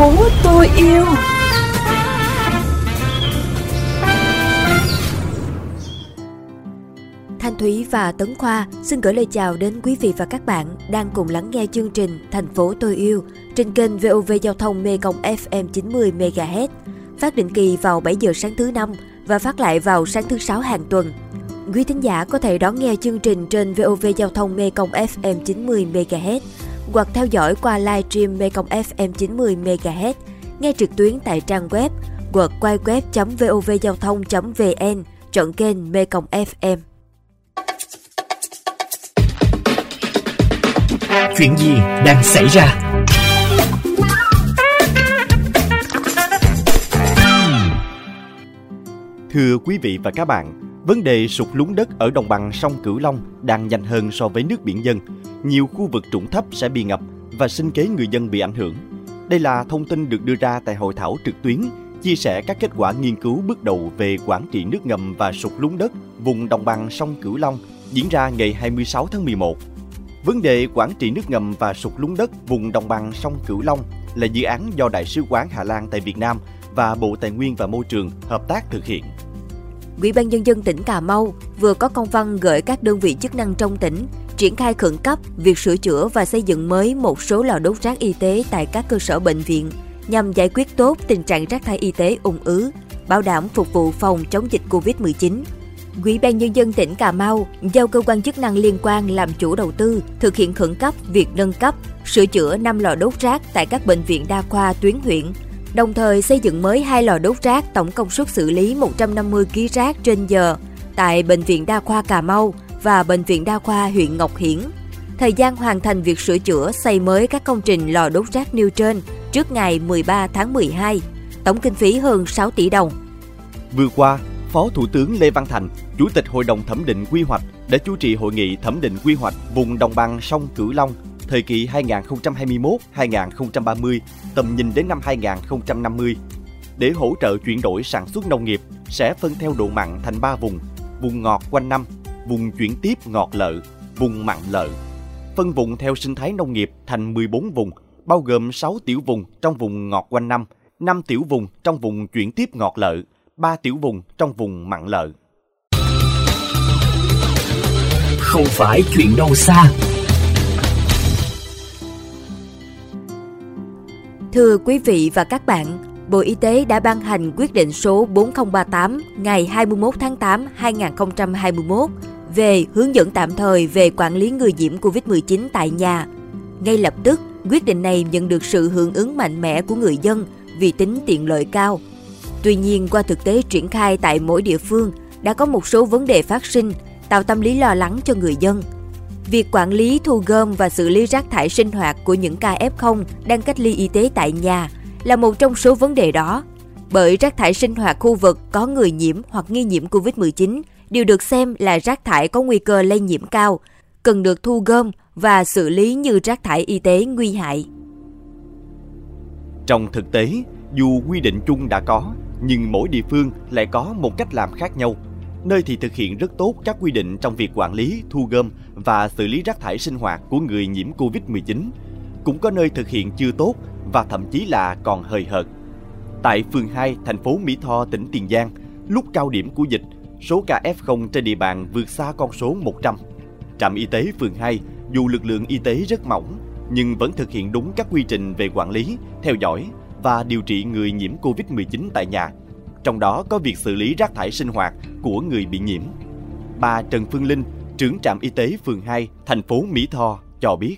phố tôi yêu Thanh Thúy và Tấn Khoa xin gửi lời chào đến quý vị và các bạn đang cùng lắng nghe chương trình Thành phố tôi yêu trên kênh VOV Giao thông Mê Công FM 90 MHz, phát định kỳ vào 7 giờ sáng thứ năm và phát lại vào sáng thứ sáu hàng tuần. Quý thính giả có thể đón nghe chương trình trên VOV Giao thông Mê Công FM 90 MHz hoặc theo dõi qua livestream Mê Công FM 90 MHz, nghe trực tuyến tại trang web hoặc quay web.vovgiao thông.vn, chọn kênh Mê Công FM. Chuyện gì đang xảy ra? Thưa quý vị và các bạn, vấn đề sụt lún đất ở đồng bằng sông Cửu Long đang nhanh hơn so với nước biển dân. Nhiều khu vực trũng thấp sẽ bị ngập và sinh kế người dân bị ảnh hưởng. Đây là thông tin được đưa ra tại hội thảo trực tuyến, chia sẻ các kết quả nghiên cứu bước đầu về quản trị nước ngầm và sụt lún đất vùng đồng bằng sông Cửu Long diễn ra ngày 26 tháng 11. Vấn đề quản trị nước ngầm và sụt lún đất vùng đồng bằng sông Cửu Long là dự án do Đại sứ quán Hà Lan tại Việt Nam và Bộ Tài nguyên và Môi trường hợp tác thực hiện. Ủy ban Nhân dân tỉnh Cà Mau vừa có công văn gửi các đơn vị chức năng trong tỉnh triển khai khẩn cấp việc sửa chữa và xây dựng mới một số lò đốt rác y tế tại các cơ sở bệnh viện nhằm giải quyết tốt tình trạng rác thải y tế ủng ứ, bảo đảm phục vụ phòng chống dịch Covid-19. Ủy ban Nhân dân tỉnh Cà Mau giao cơ quan chức năng liên quan làm chủ đầu tư thực hiện khẩn cấp việc nâng cấp, sửa chữa 5 lò đốt rác tại các bệnh viện đa khoa tuyến huyện, đồng thời xây dựng mới hai lò đốt rác tổng công suất xử lý 150 kg rác trên giờ tại Bệnh viện Đa khoa Cà Mau và Bệnh viện Đa khoa huyện Ngọc Hiển. Thời gian hoàn thành việc sửa chữa xây mới các công trình lò đốt rác nêu trên trước ngày 13 tháng 12, tổng kinh phí hơn 6 tỷ đồng. Vừa qua, Phó Thủ tướng Lê Văn Thành, Chủ tịch Hội đồng thẩm định quy hoạch đã chủ trì hội nghị thẩm định quy hoạch vùng đồng bằng sông Cửu Long thời kỳ 2021-2030, tầm nhìn đến năm 2050. Để hỗ trợ chuyển đổi sản xuất nông nghiệp sẽ phân theo độ mặn thành 3 vùng, vùng ngọt quanh năm, vùng chuyển tiếp ngọt lợ, vùng mặn lợ. Phân vùng theo sinh thái nông nghiệp thành 14 vùng, bao gồm 6 tiểu vùng trong vùng ngọt quanh năm, 5 tiểu vùng trong vùng chuyển tiếp ngọt lợ, 3 tiểu vùng trong vùng mặn lợ. Không phải chuyện đâu xa. Thưa quý vị và các bạn, Bộ Y tế đã ban hành quyết định số 4038 ngày 21 tháng 8 2021 về hướng dẫn tạm thời về quản lý người nhiễm COVID-19 tại nhà. Ngay lập tức, quyết định này nhận được sự hưởng ứng mạnh mẽ của người dân vì tính tiện lợi cao. Tuy nhiên, qua thực tế triển khai tại mỗi địa phương, đã có một số vấn đề phát sinh, tạo tâm lý lo lắng cho người dân. Việc quản lý thu gom và xử lý rác thải sinh hoạt của những ca F0 đang cách ly y tế tại nhà là một trong số vấn đề đó. Bởi rác thải sinh hoạt khu vực có người nhiễm hoặc nghi nhiễm COVID-19 đều được xem là rác thải có nguy cơ lây nhiễm cao, cần được thu gom và xử lý như rác thải y tế nguy hại. Trong thực tế, dù quy định chung đã có, nhưng mỗi địa phương lại có một cách làm khác nhau. Nơi thì thực hiện rất tốt các quy định trong việc quản lý, thu gom và xử lý rác thải sinh hoạt của người nhiễm Covid-19. Cũng có nơi thực hiện chưa tốt và thậm chí là còn hời hợt. Tại phường 2, thành phố Mỹ Tho, tỉnh Tiền Giang, lúc cao điểm của dịch, số ca F0 trên địa bàn vượt xa con số 100. Trạm y tế phường 2, dù lực lượng y tế rất mỏng, nhưng vẫn thực hiện đúng các quy trình về quản lý, theo dõi và điều trị người nhiễm COVID-19 tại nhà. Trong đó có việc xử lý rác thải sinh hoạt của người bị nhiễm. Bà Trần Phương Linh, trưởng trạm y tế phường 2, thành phố Mỹ Tho cho biết.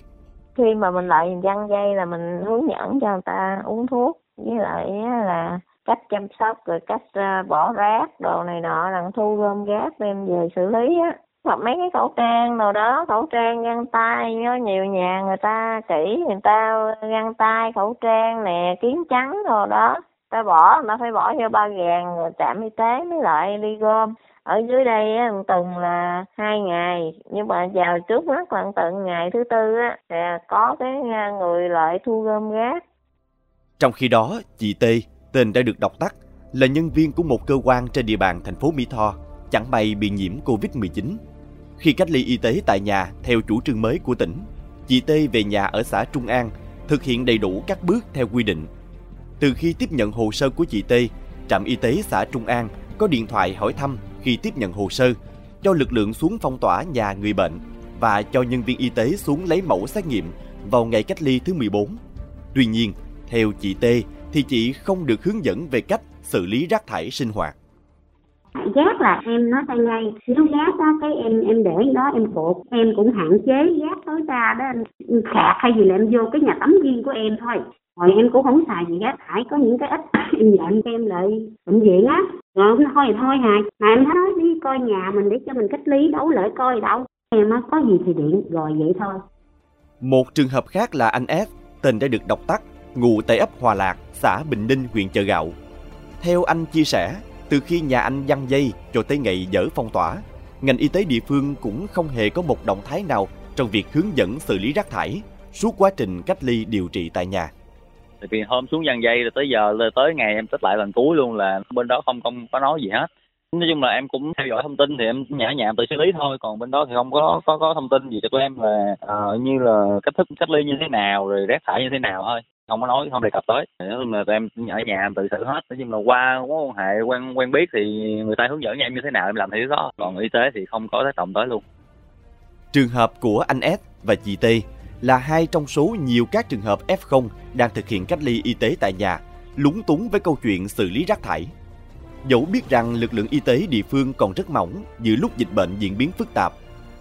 Khi mà mình lại dân dây là mình hướng dẫn cho người ta uống thuốc, với lại là cách chăm sóc, rồi cách ờ, bỏ rác đồ này nọ là thu gom rác đem về xử lý á. Hoặc mấy cái khẩu trang nào đó, khẩu trang găng tay có nhiều nhà người ta kỹ, người ta găng tay khẩu trang nè kiến trắng đồ đó ta bỏ người ta phải bỏ vô ba gàng rồi trạm y tế mới lại đi gom. Ở dưới đây á tuần là hai ngày nhưng mà vào trước mắt là tận ngày thứ tư á thì có cái à, người lại thu gom rác. Trong khi đó chị T tên đã được đọc tắt là nhân viên của một cơ quan trên địa bàn thành phố Mỹ Tho chẳng may bị nhiễm Covid-19 khi cách ly y tế tại nhà theo chủ trương mới của tỉnh, chị T về nhà ở xã Trung An thực hiện đầy đủ các bước theo quy định. Từ khi tiếp nhận hồ sơ của chị T, trạm y tế xã Trung An có điện thoại hỏi thăm khi tiếp nhận hồ sơ, cho lực lượng xuống phong tỏa nhà người bệnh và cho nhân viên y tế xuống lấy mẫu xét nghiệm vào ngày cách ly thứ 14. Tuy nhiên, theo chị T thì chị không được hướng dẫn về cách xử lý rác thải sinh hoạt. gác là em nói tay ngay, nếu gác đó cái em em để đó em cột, em cũng hạn chế gác tối đa đó em khạc hay gì là em vô cái nhà tắm riêng của em thôi. Rồi em cũng không xài gì rác thải, có những cái ít em nhận em lại bệnh viện á. Rồi thôi thì thôi hà mà em nói đi coi nhà mình để cho mình cách ly đấu lợi coi đâu. Em á có gì thì điện rồi vậy thôi. Một trường hợp khác là anh S, tên đã được đọc tắt, ngụ tại ấp Hòa Lạc, xã Bình Ninh, huyện Chợ Gạo. Theo anh chia sẻ, từ khi nhà anh giăng dây cho tới ngày dỡ phong tỏa, ngành y tế địa phương cũng không hề có một động thái nào trong việc hướng dẫn xử lý rác thải suốt quá trình cách ly điều trị tại nhà. Vì hôm xuống dàn dây rồi tới giờ tới ngày em tích lại lần cuối luôn là bên đó không không có nói gì hết. Nói chung là em cũng theo dõi thông tin thì em nhã nhặn tự xử lý thôi còn bên đó thì không có có có thông tin gì cho tụi em là uh, như là cách thức cách ly như thế nào rồi rác thải như thế nào thôi. Không có nói không đề cập tới. Nói chung là tụi em ở nhà em tự xử hết. Nói chung là qua mối quan hệ quen quen biết thì người ta hướng dẫn em như thế nào em làm theo đó. Còn y tế thì không có tác động tới luôn. Trường hợp của anh S và chị T là hai trong số nhiều các trường hợp F0 đang thực hiện cách ly y tế tại nhà lúng túng với câu chuyện xử lý rác thải Dẫu biết rằng lực lượng y tế địa phương còn rất mỏng giữa lúc dịch bệnh diễn biến phức tạp,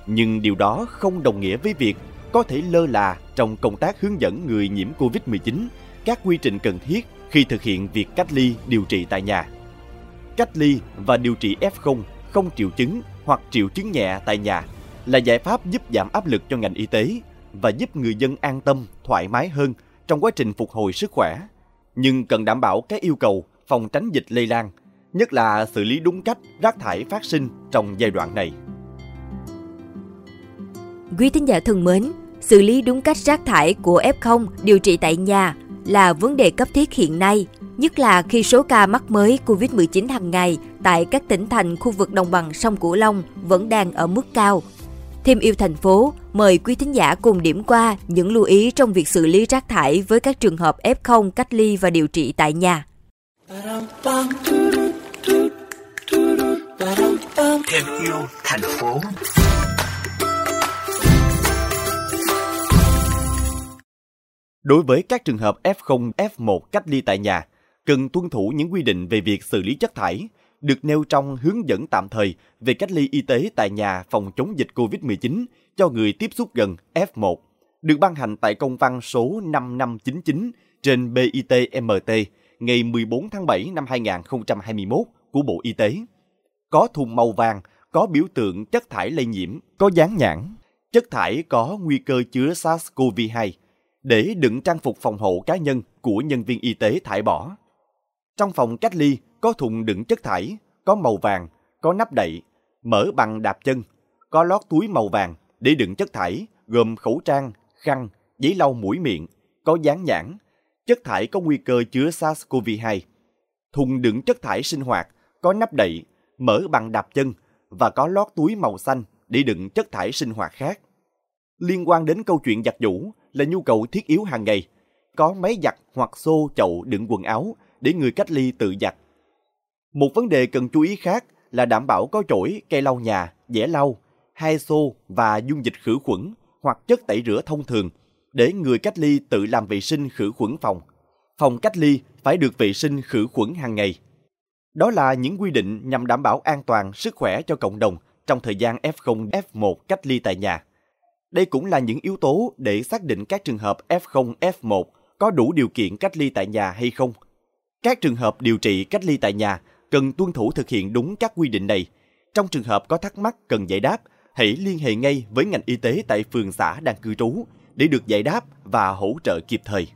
nhưng điều đó không đồng nghĩa với việc có thể lơ là trong công tác hướng dẫn người nhiễm Covid-19 các quy trình cần thiết khi thực hiện việc cách ly điều trị tại nhà. Cách ly và điều trị F0 không triệu chứng hoặc triệu chứng nhẹ tại nhà là giải pháp giúp giảm áp lực cho ngành y tế và giúp người dân an tâm, thoải mái hơn trong quá trình phục hồi sức khỏe. Nhưng cần đảm bảo các yêu cầu phòng tránh dịch lây lan nhất là xử lý đúng cách rác thải phát sinh trong giai đoạn này. Quý thính giả thân mến, xử lý đúng cách rác thải của F0 điều trị tại nhà là vấn đề cấp thiết hiện nay, nhất là khi số ca mắc mới COVID-19 hàng ngày tại các tỉnh thành khu vực đồng bằng sông Cửu Long vẫn đang ở mức cao. Thêm yêu thành phố, mời quý thính giả cùng điểm qua những lưu ý trong việc xử lý rác thải với các trường hợp F0 cách ly và điều trị tại nhà. thêm yêu thành phố. Đối với các trường hợp F0, F1 cách ly tại nhà, cần tuân thủ những quy định về việc xử lý chất thải, được nêu trong hướng dẫn tạm thời về cách ly y tế tại nhà phòng chống dịch COVID-19 cho người tiếp xúc gần F1, được ban hành tại công văn số 5599 trên BITMT ngày 14 tháng 7 năm 2021 của Bộ Y tế có thùng màu vàng, có biểu tượng chất thải lây nhiễm, có dán nhãn. Chất thải có nguy cơ chứa SARS-CoV-2 để đựng trang phục phòng hộ cá nhân của nhân viên y tế thải bỏ. Trong phòng cách ly có thùng đựng chất thải, có màu vàng, có nắp đậy, mở bằng đạp chân, có lót túi màu vàng để đựng chất thải gồm khẩu trang, khăn, giấy lau mũi miệng, có dán nhãn, chất thải có nguy cơ chứa SARS-CoV-2. Thùng đựng chất thải sinh hoạt có nắp đậy, mở bằng đạp chân và có lót túi màu xanh để đựng chất thải sinh hoạt khác. Liên quan đến câu chuyện giặt giũ là nhu cầu thiết yếu hàng ngày. Có máy giặt hoặc xô chậu đựng quần áo để người cách ly tự giặt. Một vấn đề cần chú ý khác là đảm bảo có chổi, cây lau nhà, dẻ lau, hai xô và dung dịch khử khuẩn hoặc chất tẩy rửa thông thường để người cách ly tự làm vệ sinh khử khuẩn phòng. Phòng cách ly phải được vệ sinh khử khuẩn hàng ngày. Đó là những quy định nhằm đảm bảo an toàn sức khỏe cho cộng đồng trong thời gian F0, F1 cách ly tại nhà. Đây cũng là những yếu tố để xác định các trường hợp F0, F1 có đủ điều kiện cách ly tại nhà hay không. Các trường hợp điều trị cách ly tại nhà cần tuân thủ thực hiện đúng các quy định này. Trong trường hợp có thắc mắc cần giải đáp, hãy liên hệ ngay với ngành y tế tại phường xã đang cư trú để được giải đáp và hỗ trợ kịp thời.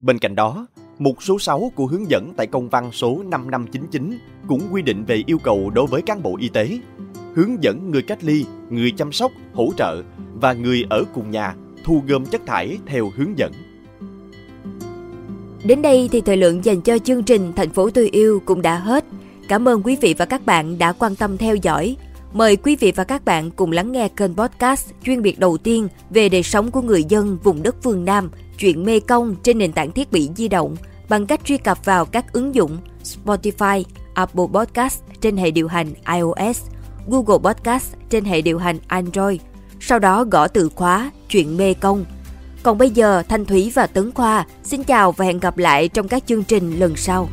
Bên cạnh đó, Mục số 6 của hướng dẫn tại công văn số 5599 cũng quy định về yêu cầu đối với cán bộ y tế, hướng dẫn người cách ly, người chăm sóc, hỗ trợ và người ở cùng nhà thu gom chất thải theo hướng dẫn. Đến đây thì thời lượng dành cho chương trình Thành phố tôi yêu cũng đã hết. Cảm ơn quý vị và các bạn đã quan tâm theo dõi. Mời quý vị và các bạn cùng lắng nghe kênh podcast chuyên biệt đầu tiên về đời sống của người dân vùng đất phương Nam, chuyện Mê Công trên nền tảng thiết bị di động bằng cách truy cập vào các ứng dụng Spotify, Apple Podcast trên hệ điều hành iOS, Google Podcast trên hệ điều hành Android. Sau đó gõ từ khóa chuyện Mê Công. Còn bây giờ, Thanh Thúy và Tấn Khoa xin chào và hẹn gặp lại trong các chương trình lần sau.